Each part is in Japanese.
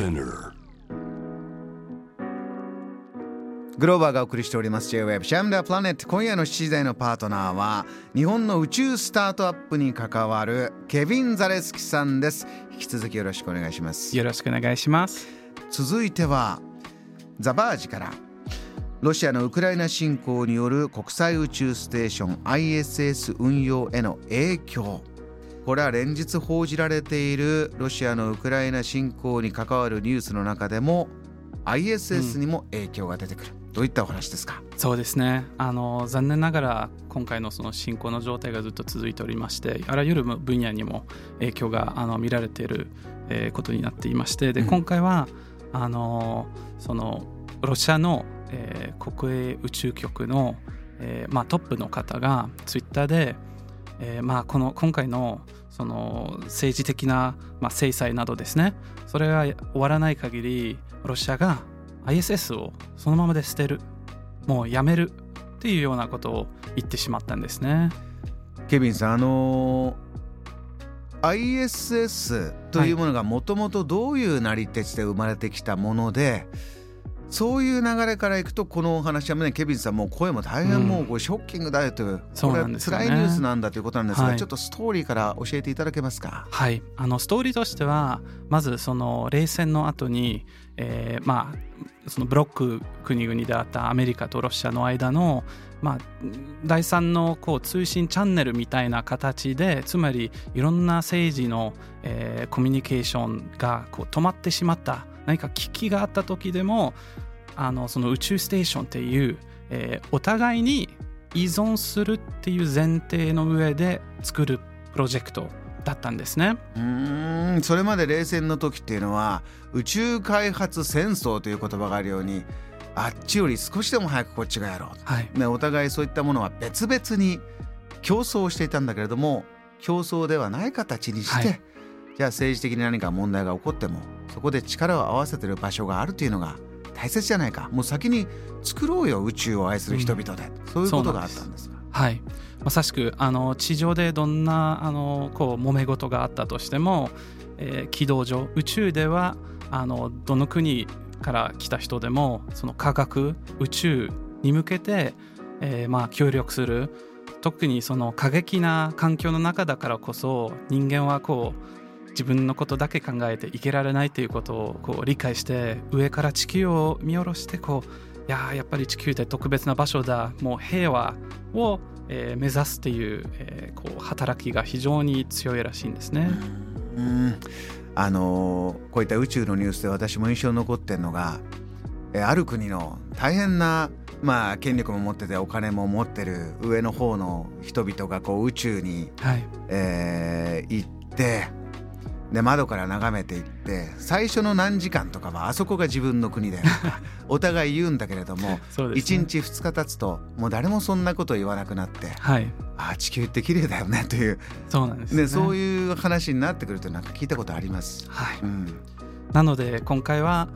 Spinner. グローバーがお送りしております。J-Web シャムダープラネット。今夜の7時台のパートナーは日本の宇宙スタートアップに関わるケビン・ザレスキさんです。引き続きよろしくお願いします。よろしくお願いします。続いてはザバージからロシアのウクライナ侵攻による国際宇宙ステーション ISS 運用への影響これは連日報じられているロシアのウクライナ侵攻に関わるニュースの中でも ISS にも影響が出てくる、うん、どういったお話ですか？そうですね。あの残念ながら今回のその侵攻の状態がずっと続いておりましてあらゆる分野にも影響があの見られている、えー、ことになっていましてで、今回はあのそのロシアのえー、国営宇宙局の、えーまあ、トップの方がツイッターで、えーまあ、この今回のその政治的な、まあ、制裁などですね。それが終わらない限りロシアが ISS をそのままで捨てる。もうやめる。っていうようなことを言ってしまったんですね。ケビンさんあのー、ISS というものがもともとどういう成り立ちで生まれてきたもので、はいそういう流れからいくとこのお話はねケビンさんも声も大変もうこれショッキングだよという、うん、これは辛いニュースなんだということなんですが、はい、ちょっとストーリーから教えていただけますか？はい。あのストーリーとしてはまずその冷戦の後に、えー、まあそのブロック国々であったアメリカとロシアの間のまあ、第三のこう通信チャンネルみたいな形でつまりいろんな政治の、えー、コミュニケーションがこう止まってしまった何か危機があった時でもあのその宇宙ステーションっていう、えー、お互いに依存するっていう前提の上で作るプロジェクトだったんですね。うんそれまで冷戦の時っていうのは宇宙開発戦争という言葉があるようにあっちより少しでも早くこっちがやろう、はい、ね、お互いそういったものは別々に競争していたんだけれども競争ではない形にして、はい、じゃあ政治的に何か問題が起こってもそこで力を合わせてる場所があるというのが大切じゃないか。もう先に作ろうよ宇宙を愛する人々で、うん、そういうことがあったんですか？はい。まさしくあの地上でどんなあのこう揉め事があったとしても、えー、軌道上宇宙ではあのどの国から来た人でもその科学宇宙に向けて、えー、まあ協力する。特にその過激な環境の中だからこそ人間はこう自分のことだけ考えていけられないということをこう理解して上から地球を見下ろしてこういややっぱり地球って特別な場所だもう平和を、えー、目指すっていう,、えー、こう働きが非常に強いらしいんですね。うんあのー、こういった宇宙のニュースで私も印象に残ってるのが、えー、ある国の大変なまあ、権力も持っててお金も持ってる上の方の人々がこう宇宙に、はいえー、行ってで窓から眺めていって最初の何時間とかはあそこが自分の国で お互い言うんだけれども、ね、1日2日経つともう誰もそんなこと言わなくなって、はい、ああ地球って綺麗だよねというそうなんですね、ね、そういう話になってくるとなんか聞いたことあります。はい。うん、なので今回は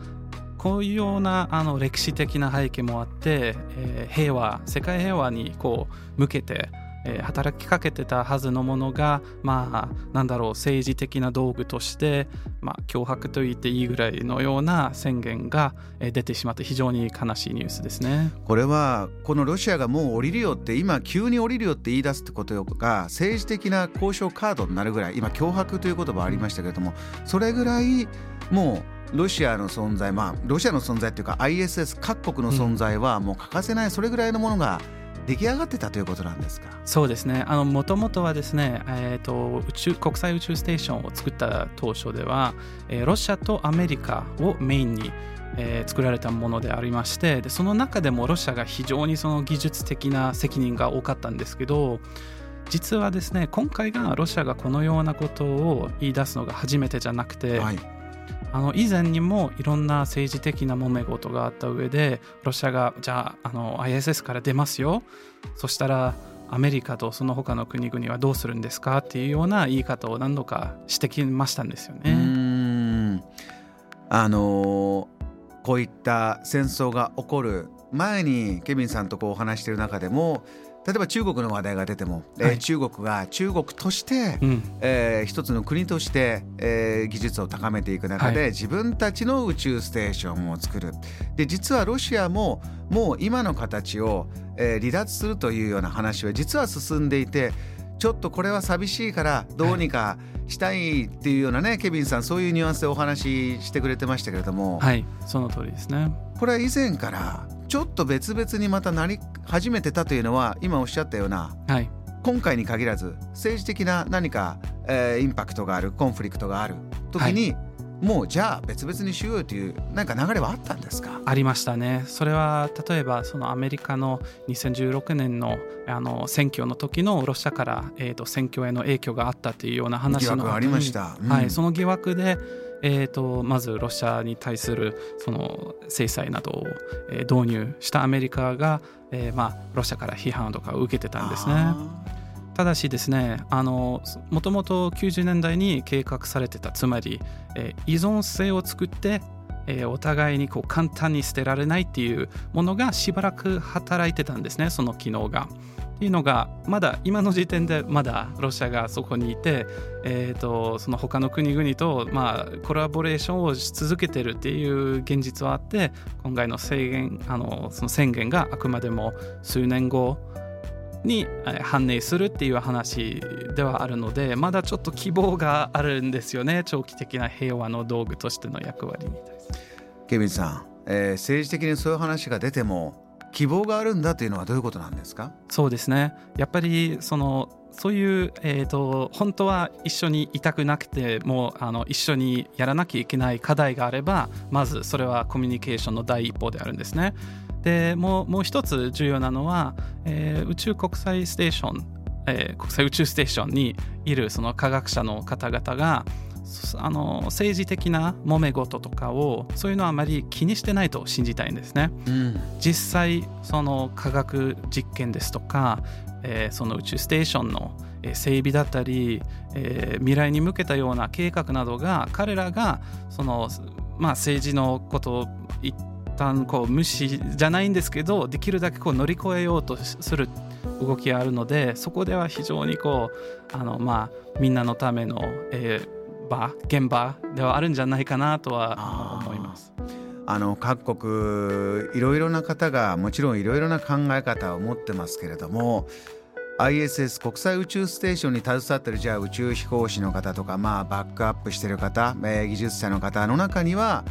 こういうようなあの歴史的な背景もあって、えー、平和世界平和にこう向けてえー、働きかけてたはずのものがまあなんだろう政治的な道具として、まあ、脅迫と言っていいぐらいのような宣言が出てしまって非常に悲しいニュースですね。これはこのロシアがもう降りるよって今急に降りるよって言い出すってことが政治的な交渉カードになるぐらい今脅迫という言葉ありましたけれどもそれぐらいもうロシアの存在まあロシアの存在っていうか ISS 各国の存在はもう欠かせないそれぐらいのものが、出来上がってたということなんですか？そうですね。もともとはですね、えーと、宇宙国際宇宙ステーションを作った当初では、えー、ロシアとアメリカをメインにえー、作られたものでありましてでその中でもロシアが非常にその技術的な責任が多かったんですけど実はですね今回がロシアがこのようなことを言い出すのが初めてじゃなくて、はい、あの以前にもいろんな政治的な揉め事があった上でロシアがじゃああの ISS から出ますよそしたらアメリカとその他の国々はどうするんですかっていうような言い方を何度かしてきましたんですよね。あのこういった戦争が起こる前にケビンさんとこうお話している中でも例えば中国の話題が出ても、えーはい。中国が中国として、うん。えー一つの国として、えー技術を高めていく中で、はい。自分たちの宇宙ステーションを作る。で実はロシアももう今の形を、えー離脱するというような話は実は進んでいてちょっとこれは寂しいからどうにかしたいっていうようなね、ケビンさんそういうニュアンスでお話ししてくれてましたけれども、はい。その通りですね。これは以前からちょっと別々にまたなり始めてたというのは今おっしゃったようなはい。今回に限らず政治的な何か、えーインパクトがあるコンフリクトがある時に、もうじゃあ別々にしようよというなんか流れはあったんですか？ありましたね。それは例えばそのアメリカの2016年のあの選挙の時のロシアから、えー、と選挙への影響があったというような話の疑惑がありました。うん。はい、その疑惑で、えー、とまずロシアに対するその制裁などを、えー導入したアメリカが、えーまあ、ロシアから批判とかを受けてたんですね。あただしですねあのもともと90年代に計画されてたつまり、えー依存性を作って、えーお互いにこう簡単に捨てられないっていうものがしばらく働いてたんですねその機能が。っていうのがまだ今の時点でまだロシアがそこにいて、えー、とその他の国々と、まあ、コラボレーションをし続けてるっていう現実はあって今回の制限あのその宣言があくまでも数年後にえー判明するっていう話ではあるのでまだちょっと希望があるんですよね長期的な平和の道具としての役割に対して。ケビンさん、えー政治的にそういう話が出ても希望があるんだというのはどういうことなんですか？そうですねやっぱりそのそういう、えー、と本当は一緒にいたくなくてもうあの一緒にやらなきゃいけない課題があればまずそれはコミュニケーションの第一歩であるんですね。でもうもう一つ重要なのは、えー宇宙国際ステーション、えー国際宇宙ステーションにいるその科学者の方々がそあの政治的な揉め事とかをそういうのはあまり気にしてないと信じたいんですね。うん実際その科学実験ですとか、えーその宇宙ステーションのえー整備だったり、えー未来に向けたような計画などが彼らがその、まあ、政治のことを一旦こう無視じゃないんですけどできるだけこう乗り越えようとする動きがあるのでそこでは非常にこうあの、まあ、みんなのための、えー場現場ではあるんじゃないかなとは思います。あの各国いろいろな方がもちろんいろいろな考え方を持ってますけれども ISS 国際宇宙ステーションに携わってるじゃあ宇宙飛行士の方とかまあバックアップしてる方、えー技術者の方の中には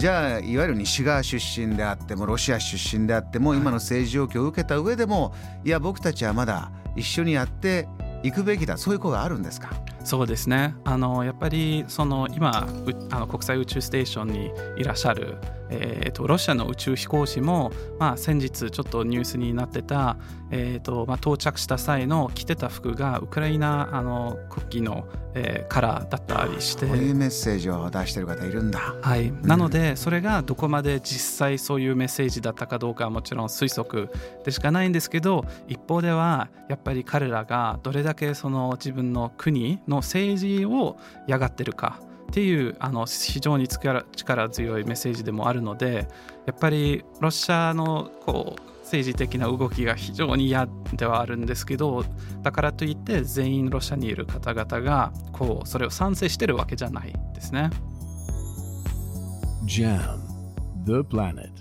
じゃあいわゆる西側出身であってもロシア出身であっても今の政治状況を受けた上でもいや僕たちはまだ一緒にやっていくべきだ。そういう声があるんですか？そうですね。あのやっぱりその今うあの国際宇宙ステーションにいらっしゃる、えー、とロシアの宇宙飛行士も、まあ、先日ちょっとニュースになってた、えーとまあ、到着した際の着てた服がウクライナあの国旗の、えーカラーだったりして。こういうメッセージを出してる方いるんだ。はい、なのでそれがどこまで実際そういうメッセージだったかどうかはもちろん推測でしかないんですけど一方ではやっぱり彼らがどれだけその自分の国の政治を嫌がってるかっていうあの非常に力強いメッセージでもあるのでやっぱりロシアのこう政治的な動きが非常に嫌ではあるんですけどだからといって全員ロシアにいる方々がこうそれを賛成してるわけじゃないですね。Jam, the planet.